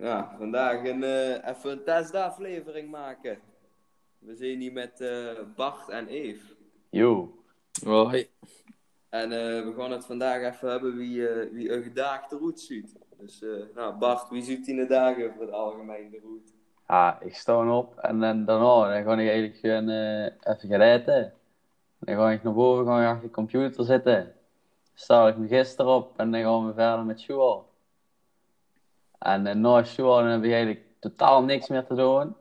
Ja, vandaag een, eh, even een testaflevering maken. We zijn hier met eh, Bart en Eve. Yo. Hoi. En eh, we gaan het vandaag even hebben wie, wie een gedaagde route ziet. Dus eh, nou, Bart, wie ziet in de dagen voor het algemeen de route? Ja, ik sta op en dan, daarna dan ga ik eigenlijk gewoon eh, even eten. Dan ga ik naar boven, ga ik achter de computer zitten. Sta ik me gisteren op en dan gaan we verder met school. En eh, na school dan heb ik eigenlijk totaal niks meer te doen.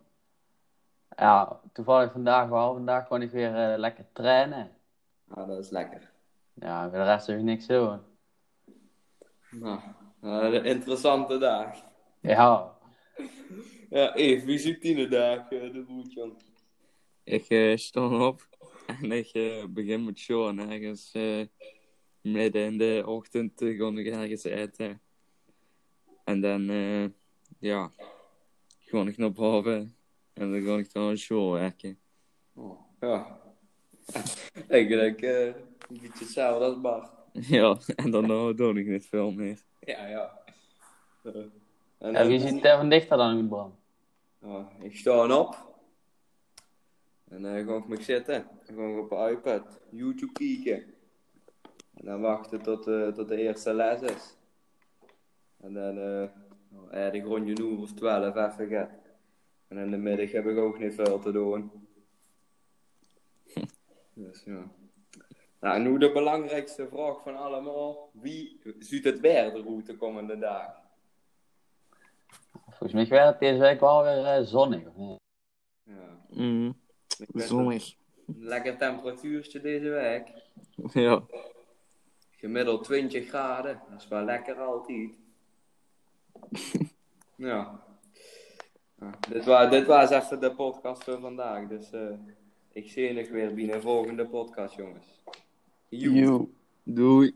Ja, toevallig vandaag wel. Vandaag ga ik weer eh, lekker trainen. Nou, dat is lekker. Ja, voor de rest heb ik niks te doen. Nou, eh, een interessante dag. Ja, Ja, Eve, wie ziet in de dagen de route, jong? Ik eh stond op en ik eh, begin met Sean ergens eh, midden in de ochtend uh, kon ik ergens eten. En dan, eh, ja, gewoon ik naar boven en dan kon ik dan aan Sean werken. Oh, ja. Eigenlijk eh, een beetje hetzelfde als Bart. Ja, en daarna doe ik niet veel meer. Ja, ja. Eh, en, en wie ziet er van dichter dan Bram? Ja, ik sta op. En dan ga ik me zitten. Dan ga ik op de iPad YouTube kijken. En dan wachten tot, eh, tot de eerste les is. En dan eh nou, eigenlijk rond je uur of twaalf even gaat. En in de middag heb ik ook niet veel te doen. Dus ja. Nou, nu de belangrijkste vraag van allemaal. Wie ziet het weer de route komende dagen? Volgens mij werd het deze week wel weer eh, zonnig. Ja. Mm, zonnig. een Lekker temperatuurtje deze week. Ja. Gemiddeld 20 graden. Dat is wel lekker altijd. Ja. Dit, was, dit was even de podcast voor vandaag. Dus eh, ik zie nog weer binnen de volgende podcast, jongens. Joe. Doei.